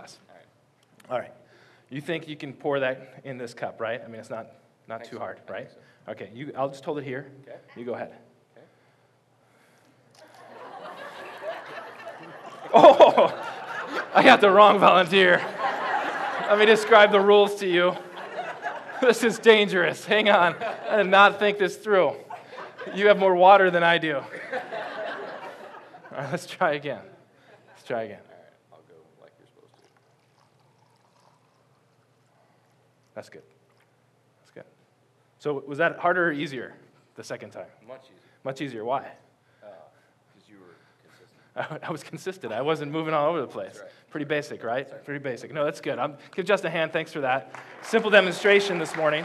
glass. All right. All right. You think you can pour that in this cup, right? I mean, it's not, not too so. hard, right? think Okay, you, I'll just hold it here. Okay. You go ahead. Okay. Oh, I got the wrong volunteer. Let me describe the rules to you. This is dangerous. Hang on. I did not think this through. You have more water than I do. All right, let's try again. Let's try again. All right. I'll go like you're supposed to. That's good. That's good. So, was that harder or easier the second time? Much easier. Much easier. Why? Uh, because you were consistent. I, I was consistent. I wasn't moving all over the place. right. Pretty basic, right? Pretty basic. No, that's good. I'm, give Just a hand. Thanks for that. Simple demonstration this morning.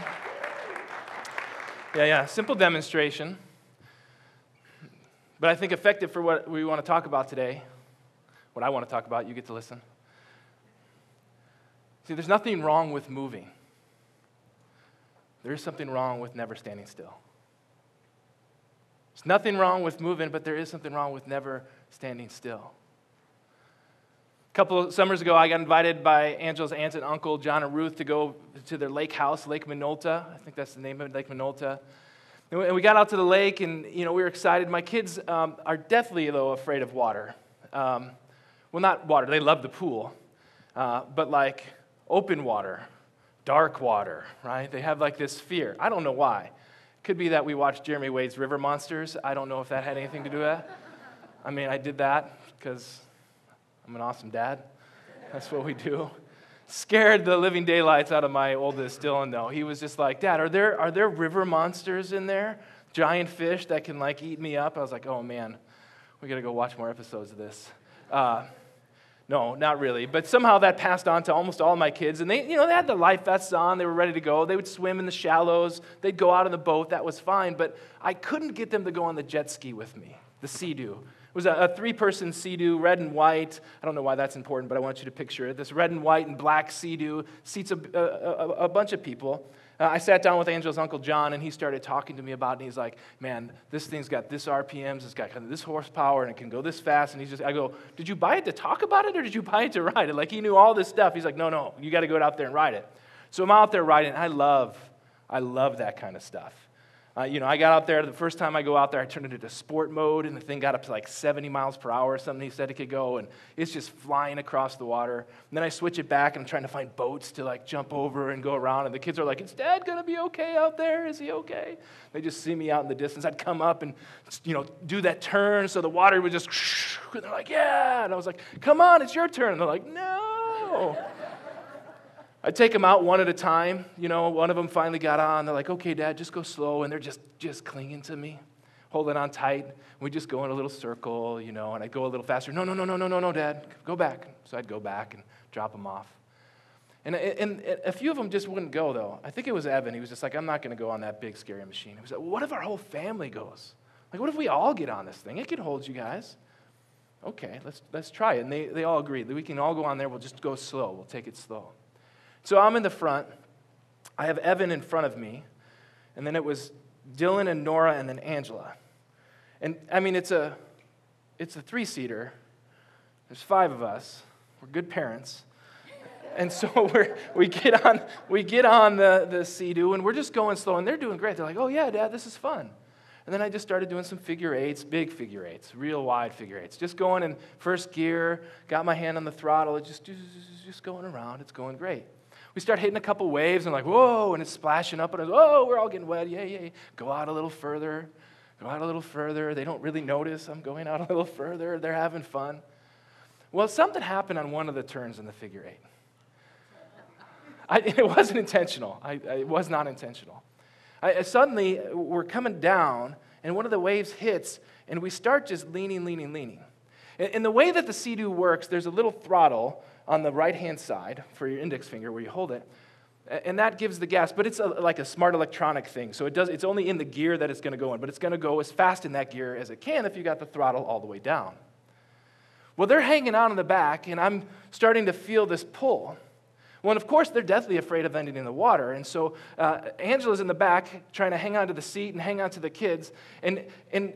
Yeah, yeah. Simple demonstration. But I think effective for what we want to talk about today. What I want to talk about, you get to listen. See, there's nothing wrong with moving. There is something wrong with never standing still. There's nothing wrong with moving, but there is something wrong with never standing still. A couple of summers ago, I got invited by Angela's aunt and uncle, John and Ruth, to go to their lake house, Lake Minolta. I think that's the name of it, Lake Minolta. And we- and we got out to the lake, and you know we were excited. My kids um, are deathly, though, afraid of water. Um, well, not water; they love the pool, uh, but like open water, dark water, right? They have like this fear. I don't know why. Could be that we watched Jeremy Wade's River Monsters. I don't know if that had anything to do with it. I mean, I did that because I'm an awesome dad. That's what we do. Scared the living daylights out of my oldest Dylan, though. He was just like, Dad, are there, are there river monsters in there? Giant fish that can like eat me up? I was like, oh man, we gotta go watch more episodes of this. Uh, no, not really. But somehow that passed on to almost all my kids. And they, you know, they had the life vests on. They were ready to go. They would swim in the shallows. They'd go out on the boat. That was fine. But I couldn't get them to go on the jet ski with me, the Sea-Doo. It was a, a three-person Sea-Doo, red and white. I don't know why that's important, but I want you to picture it. This red and white and black Sea-Doo seats a, a, a, a bunch of people. Uh, I sat down with Angela's Uncle John, and he started talking to me about it. And he's like, "Man, this thing's got this RPMs, it's got kind of this horsepower, and it can go this fast." And he's just, I go, "Did you buy it to talk about it, or did you buy it to ride it?" Like he knew all this stuff. He's like, "No, no, you got to go out there and ride it." So I'm out there riding. I love, I love that kind of stuff. Uh, you know, I got out there, the first time I go out there, I turned it into sport mode, and the thing got up to like 70 miles per hour or something he said it could go, and it's just flying across the water. And then I switch it back, and I'm trying to find boats to like jump over and go around, and the kids are like, is dad gonna be okay out there? Is he okay? They just see me out in the distance. I'd come up and, you know, do that turn, so the water would just, and they're like, yeah. And I was like, come on, it's your turn. And they're like, no. I take them out one at a time. You know, one of them finally got on. They're like, okay, Dad, just go slow. And they're just, just clinging to me, holding on tight. We just go in a little circle, you know, and I'd go a little faster. No, no, no, no, no, no, no, Dad, go back. So I'd go back and drop them off. And, and, and a few of them just wouldn't go, though. I think it was Evan. He was just like, I'm not going to go on that big, scary machine. He was like, well, what if our whole family goes? Like, what if we all get on this thing? It could hold you guys. Okay, let's, let's try it. And they, they all agreed that we can all go on there. We'll just go slow. We'll take it slow. So I'm in the front. I have Evan in front of me. And then it was Dylan and Nora and then Angela. And I mean, it's a, it's a three seater. There's five of us. We're good parents. And so we're, we get on, we get on the, the Sea-Doo and we're just going slow. And they're doing great. They're like, oh, yeah, Dad, this is fun. And then I just started doing some figure eights, big figure eights, real wide figure eights. Just going in first gear, got my hand on the throttle, just, just going around. It's going great. We start hitting a couple waves and like, whoa, and it's splashing up, and it's, oh, we're all getting wet. Yay, yay. Go out a little further. Go out a little further. They don't really notice I'm going out a little further. They're having fun. Well, something happened on one of the turns in the figure eight. I, it wasn't intentional. I, I, it was not intentional. I, uh, suddenly, uh, we're coming down, and one of the waves hits, and we start just leaning, leaning, leaning. And, the way that the Sea-Doo works, there's a little throttle on the right-hand side for your index finger where you hold it, and that gives the gas. But it's a, like a smart electronic thing, so it does. It's only in the gear that it's going to go in, but it's going to go as fast in that gear as it can if you got the throttle all the way down. Well, they're hanging out in the back, and I'm starting to feel this pull. Well, and of course, they're deathly afraid of ending in the water. And so uh, Angela's in the back trying to hang on to the seat and hang on to the kids. And, and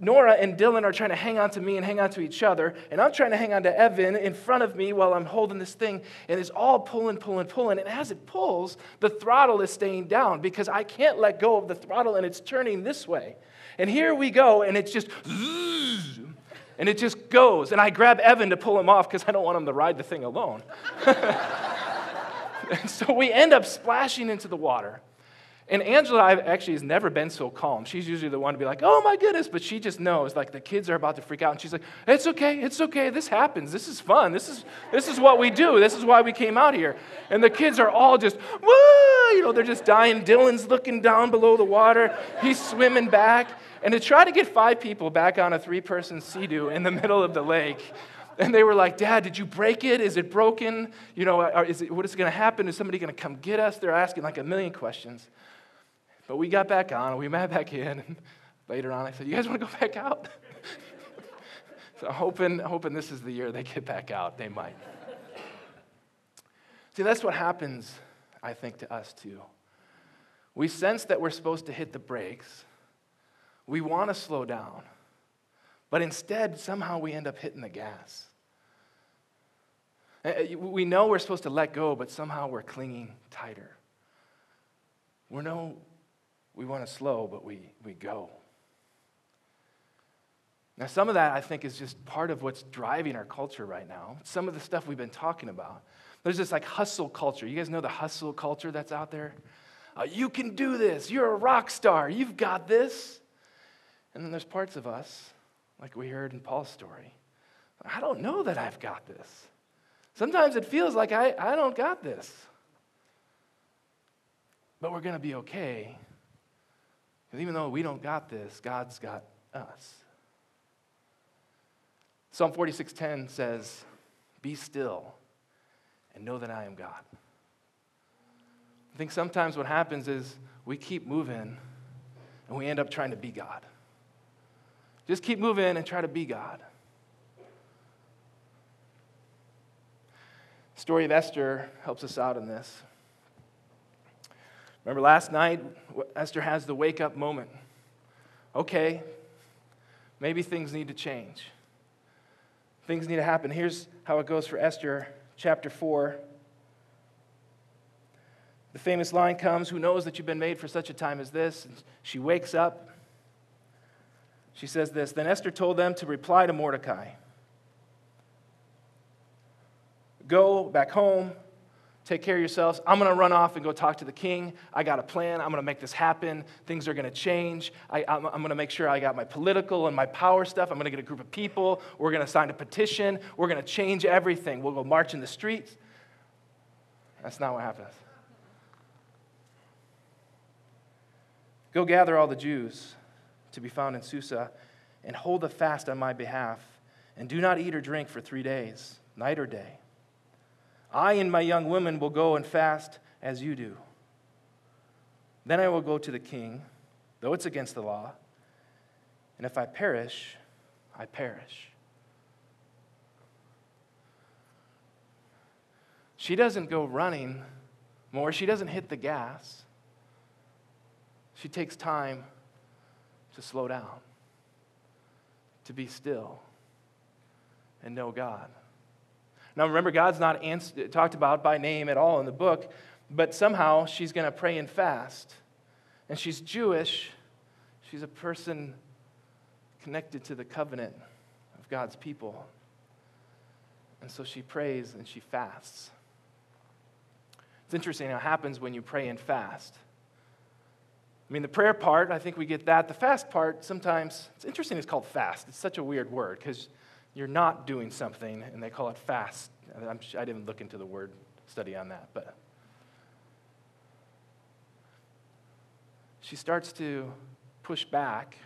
Nora and Dylan are trying to hang on to me and hang on to each other, and I'm trying to hang on to Evan in front of me while I'm holding this thing, and it's all pulling, pulling, pulling. And as it pulls, the throttle is staying down because I can't let go of the throttle and it's turning this way. And here we go, and it's just, and it just goes. And I grab Evan to pull him off because I don't want him to ride the thing alone. and so we end up splashing into the water. And Angela actually has never been so calm. She's usually the one to be like, oh my goodness, but she just knows, like the kids are about to freak out. And she's like, it's okay, it's okay, this happens. This is fun. This is, this is what we do. This is why we came out here. And the kids are all just, woo, you know, they're just dying. Dylan's looking down below the water, he's swimming back. And to try to get five people back on a three person sea doo in the middle of the lake, and they were like, Dad, did you break it? Is it broken? You know, uh, is it, what is going to happen? Is somebody going to come get us? They're asking like a million questions. But we got back on, we met back in, and later on I said, You guys want to go back out? so hoping, hoping this is the year they get back out. They might. See, that's what happens, I think, to us too. We sense that we're supposed to hit the brakes. We want to slow down. But instead, somehow we end up hitting the gas. Eh, eh, we know we're supposed to let go, but somehow we're clinging tighter. We're no we want to slow, but we, we go. Now, some of that I think is just part of what's driving our culture right now. Some of the stuff we've been talking about. There's this like hustle culture. You guys know the hustle culture that's out there? Uh, you can do this. You're a rock star. You've got this. And then there's parts of us, like we heard in Paul's story. I don't know that I've got this. Sometimes it feels like I, I don't got this. But we're going to be okay because even though we don't got this, God's got us. Psalm 46:10 says, "Be still and know that I am God." I think sometimes what happens is we keep moving and we end up trying to be God. Just keep moving and try to be God. The story of Esther helps us out in this. Remember last night, Esther has the wake up moment. Okay, maybe things need to change. Things need to happen. Here's how it goes for Esther, chapter 4. The famous line comes Who knows that you've been made for such a time as this? And she wakes up. She says this Then Esther told them to reply to Mordecai Go back home Take care of yourselves. I'm going to run off and go talk to the king. I got a plan. I'm going to make this happen. Things are going to change. I, am going to make sure I got my political and my power stuff. I'm going to get a group of people. We're going to sign a petition. We're going to change everything. We'll go march in the streets. That's not what happens. Go gather all the Jews to be found in Susa and hold a fast on my behalf. And do not eat or drink for three days, night or day. I and my young women will go and fast as you do. Then I will go to the king, though it's against the law. And if I perish, I perish. She doesn't go running more, she doesn't hit the gas. She takes time to slow down, to be still, and know God. Now, remember, God's not talked about by name at all in the book, but somehow she's going to pray and fast. And she's Jewish. She's a person connected to the covenant of God's people. And so she prays and she fasts. It's interesting how it happens when you pray and fast. I mean, the prayer part, I think we get that. The fast part, sometimes, it's interesting it's called fast. It's such a weird word because you're not doing something, and they call it fast. I'm, I didn't look into the word study on that, but she starts to push back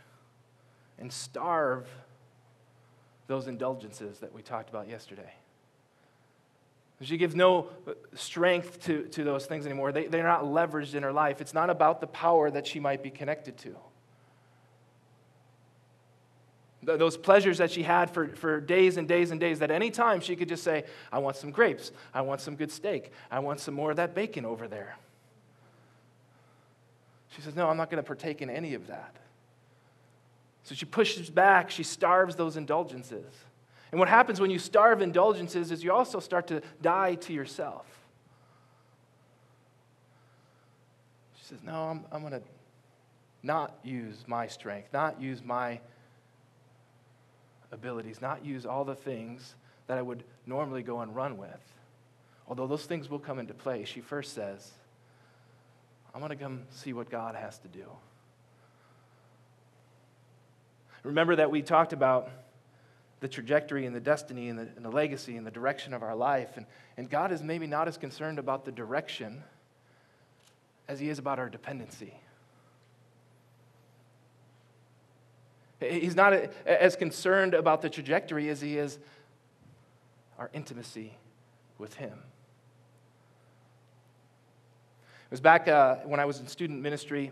and starve those indulgences that we talked about yesterday. She gives no uh, strength to, to those things anymore. They, they're not leveraged in her life. It's not about the power that she might be connected to those pleasures that she had for, for days and days and days, that any time she could just say, I want some grapes, I want some good steak, I want some more of that bacon over there. She says, No, I'm not going to partake in any of that. So she pushes back, she starves those indulgences. And what happens when you starve indulgences is you also start to die to yourself. She says, No, I'm, I'm going to not use my strength, not use my abilities, not use all the things that I would normally go and run with. Although those things will come into play, she first says, I'm going to come see what God has to do. Remember that we talked about the trajectory and the destiny and the, and the, legacy and the direction of our life. And, and God is maybe not as concerned about the direction as He is about our dependency. He's not as concerned about the trajectory as He is our intimacy with Him. It was back uh, when I was in student ministry.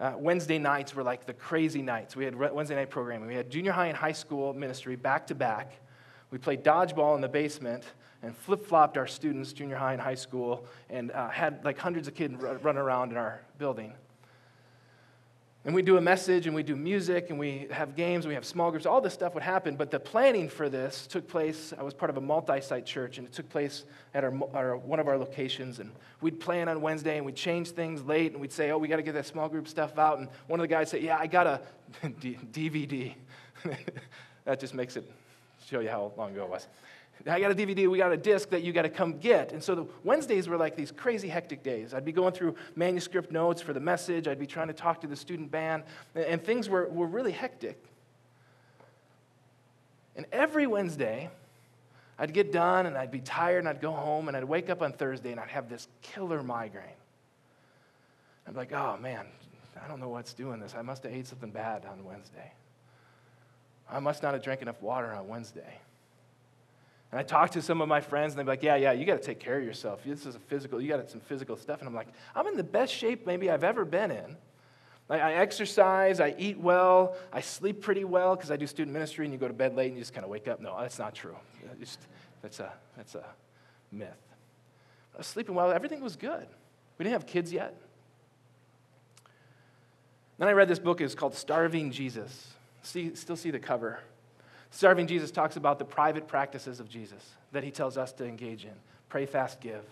Uh, Wednesday nights were like the crazy nights. We had Wednesday night programming. We had junior high and high school ministry back to back. We played dodgeball in the basement and flip flopped our students, junior high and high school, and uh, had like hundreds of kids run around in our building. And we do a message and we do music and we have games and we have small groups. All this stuff would happen, but the planning for this took place. I was part of a multi site church and it took place at our, our, one of our locations. And we'd plan on Wednesday and we'd change things late and we'd say, oh, we got to get that small group stuff out. And one of the guys said, yeah, I got a DVD. that just makes it show you how long ago it was. I got a DVD, we got a disc that you got to come get. And so the Wednesdays were like these crazy hectic days. I'd be going through manuscript notes for the message, I'd be trying to talk to the student band, and things were, were really hectic. And every Wednesday, I'd get done and I'd be tired and I'd go home and I'd wake up on Thursday and I'd have this killer migraine. I'd be like, oh man, I don't know what's doing this. I must have ate something bad on Wednesday. I must not have drank enough water on Wednesday. And I talked to some of my friends, and they're like, Yeah, yeah, you got to take care of yourself. This is a physical, you got some physical stuff. And I'm like, I'm in the best shape maybe I've ever been in. I, I exercise, I eat well, I sleep pretty well because I do student ministry and you go to bed late and you just kind of wake up. No, that's not true. Just, that's, a, that's a myth. I was sleeping well, everything was good. We didn't have kids yet. Then I read this book, it's called Starving Jesus. See, still see the cover. Starving Jesus talks about the private practices of Jesus that he tells us to engage in pray, fast, give.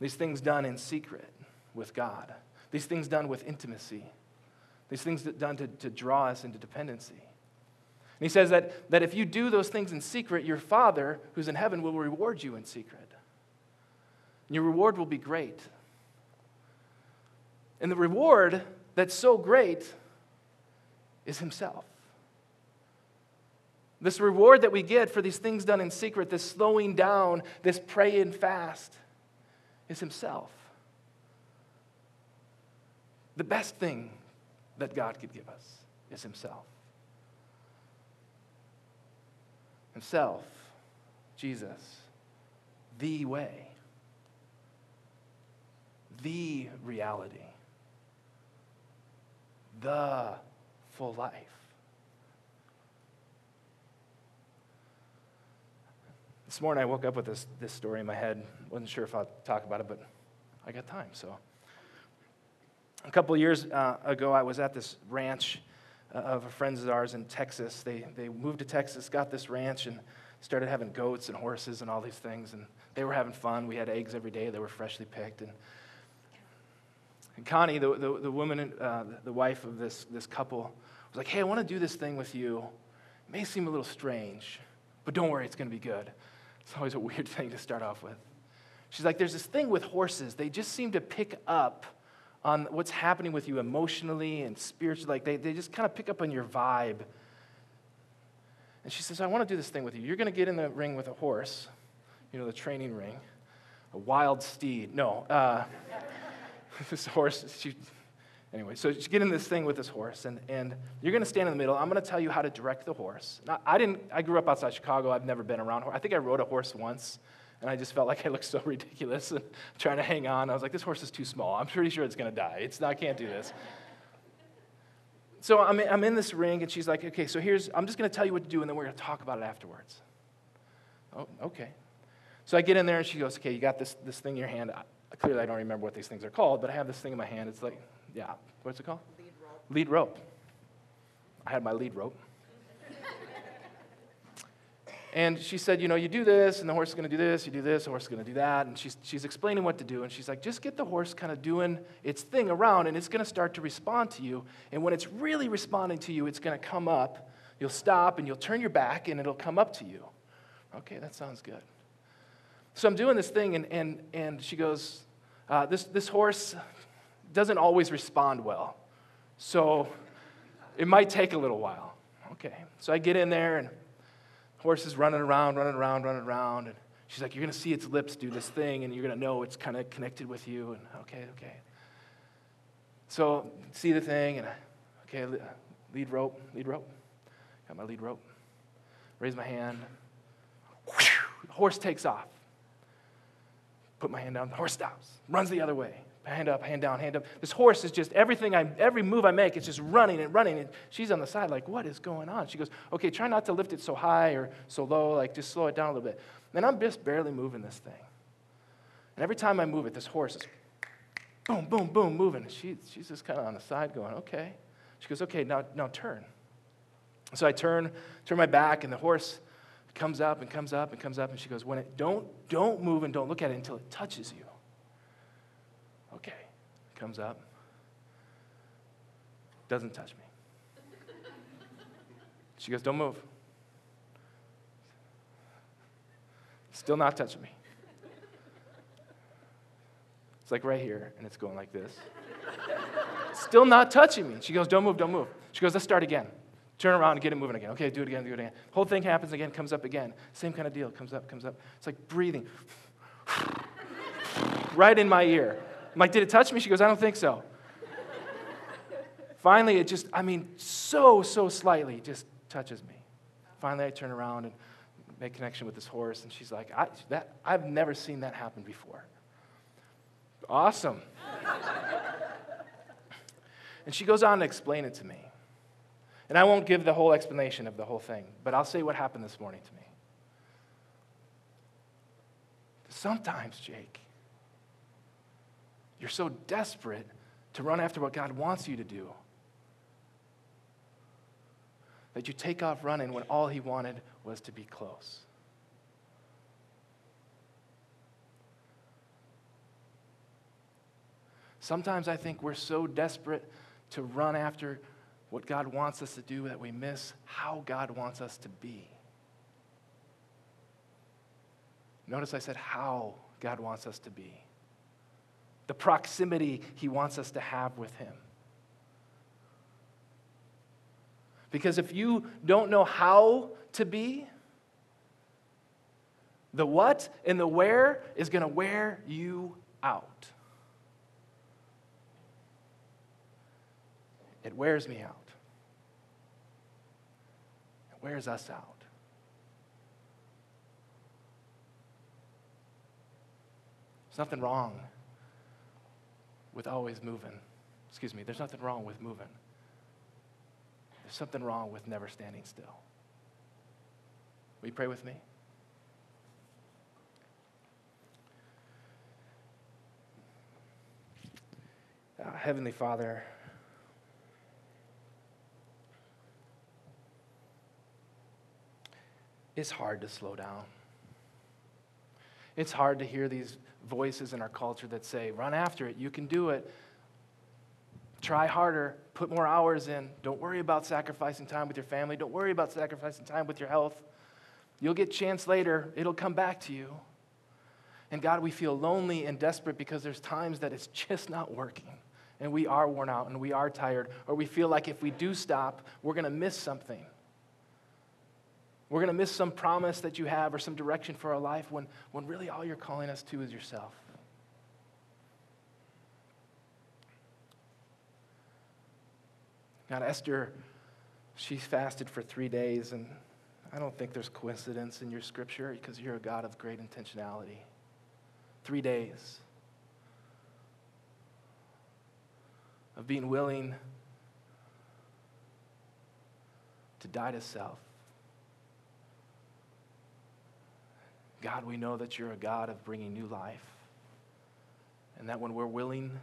These things done in secret with God, these things done with intimacy, these things done to, to draw us into dependency. And he says that, that if you do those things in secret, your Father who's in heaven will reward you in secret. And your reward will be great. And the reward that's so great is Himself. This reward that we get for these things done in secret, this slowing down, this pray and fast, is Himself. The best thing that God could give us is Himself. Himself, Jesus, the way, the reality, the full life. This morning I woke up with this, this story in my head. Wasn't sure if I'd talk about it, but I got time. So, a couple years uh, ago, I was at this ranch uh, of a friend of ours in Texas. They, they moved to Texas, got this ranch, and started having goats and horses and all these things. And they were having fun. We had eggs every day, they were freshly picked. And, and Connie, the, the, the woman, uh, the wife of this, this couple, was like, Hey, I want to do this thing with you. It may seem a little strange, but don't worry, it's going to be good. It's always a weird thing to start off with. She's like, there's this thing with horses. They just seem to pick up on what's happening with you emotionally and spiritually. Like, they, they just kind of pick up on your vibe. And she says, I want to do this thing with you. You're going to get in the ring with a horse, you know, the training ring, a wild steed. No, uh, this horse, she, Anyway, so you get in this thing with this horse, and, and you're going to stand in the middle. I'm going to tell you how to direct the horse. Now, I didn't. I grew up outside Chicago. I've never been around. I think I rode a horse once, and I just felt like I looked so ridiculous and trying to hang on. I was like, this horse is too small. I'm pretty sure it's going to die. It's not. I can't do this. So I'm in, I'm in this ring, and she's like, okay, so here's. I'm just going to tell you what to do, and then we're going to talk about it afterwards. Oh, okay. So I get in there, and she goes, okay, you got this this thing in your hand. I, clearly, I don't remember what these things are called, but I have this thing in my hand. It's like yeah, what's it called? Lead rope. Lead rope. I had my lead rope. And she said, You know, you do this, and the horse is going to do this, you do this, the horse is going to do that. And she's, she's explaining what to do. And she's like, Just get the horse kind of doing its thing around, and it's going to start to respond to you. And when it's really responding to you, it's going to come up. You'll stop, and you'll turn your back, and it'll come up to you. Okay, that sounds good. So I'm doing this thing, and, and, and she goes, uh, this, this horse doesn't always respond well. So it might take a little while. Okay, so I get in there, and the horse is running around, running around, running around. And she's like, You're going to see its lips do this thing, and you're going to know it's kind of connected with you. And okay, okay. So, see the thing, and okay, lead rope, lead rope. Got my lead rope. Raise my hand. The horse takes off. Put my hand down. The horse stops. Runs the other way. Hand up, hand down, hand up. This horse is just everything I, every move I make, it's just running and running. And she's on the side, like, what is going on? She goes, okay, try not to lift it so high or so low, like just slow it down a little bit. And I'm just barely moving this thing. And every time I move it, this horse is boom, boom, boom, moving. She, she's just kind of on the side going, okay. She goes, okay, now, now turn. So I turn, turn my back, and the horse comes up and comes up and comes up, and she goes, when it, don't, don't move and don't look at it until it touches you. Comes up. Doesn't touch me. She goes, Don't move. Still not touching me. It's like right here, and it's going like this. Still not touching me. She goes, Don't move, don't move. She goes, Let's start again. Turn around and get it moving again. Okay, do it again, do it again. Whole thing happens again, comes up again. Same kind of deal. Comes up, comes up. It's like breathing. right in my ear. I'm like, did it touch me? She goes, I don't think so. Finally, it just, I mean, so, so slightly just touches me. Finally, I turn around and make connection with this horse, and she's like, I, that, I've never seen that happen before. Awesome. and she goes on to explain it to me. And I won't give the whole explanation of the whole thing, but I'll say what happened this morning to me. Sometimes, Jake, you're so desperate to run after what God wants you to do that you take off running when all He wanted was to be close. Sometimes I think we're so desperate to run after what God wants us to do that we miss how God wants us to be. Notice I said how God wants us to be the proximity he wants us to have with him. Because if you don't know how to be, the what and the where is going to wear you out. It wears me out. It wears us out. There's nothing wrong with always moving. Excuse me, there's nothing wrong with moving. There's something wrong with never standing still. Will you pray with me? Uh, Heavenly Father, it's hard to slow down. It's hard to hear these voices in our culture that say, run after it, you can do it. Try harder, put more hours in. Don't worry about sacrificing time with your family. Don't worry about sacrificing time with your health. You'll get chance later, it'll come back to you. And God, we feel lonely and desperate because there's times that it's just not working. And we are worn out and we are tired, or we feel like if we do stop, we're going to miss something. We're going to miss some promise that you have or some direction for our life when, when really all you're calling us to is yourself. God, Esther, she fasted for three days, and I don't think there's coincidence in your scripture because you're a God of great intentionality. Three days of being willing to die to self God, we know that you're a God of bringing new life. And that when we're willing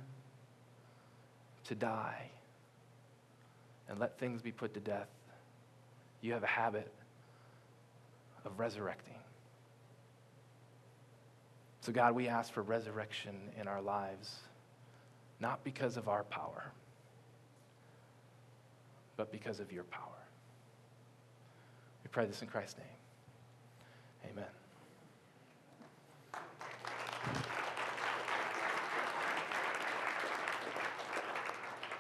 to die and let things be put to death, you have a habit of resurrecting. So, God, we ask for resurrection in our lives, not because of our power, but because of your power. We pray this in Christ's name. Amen.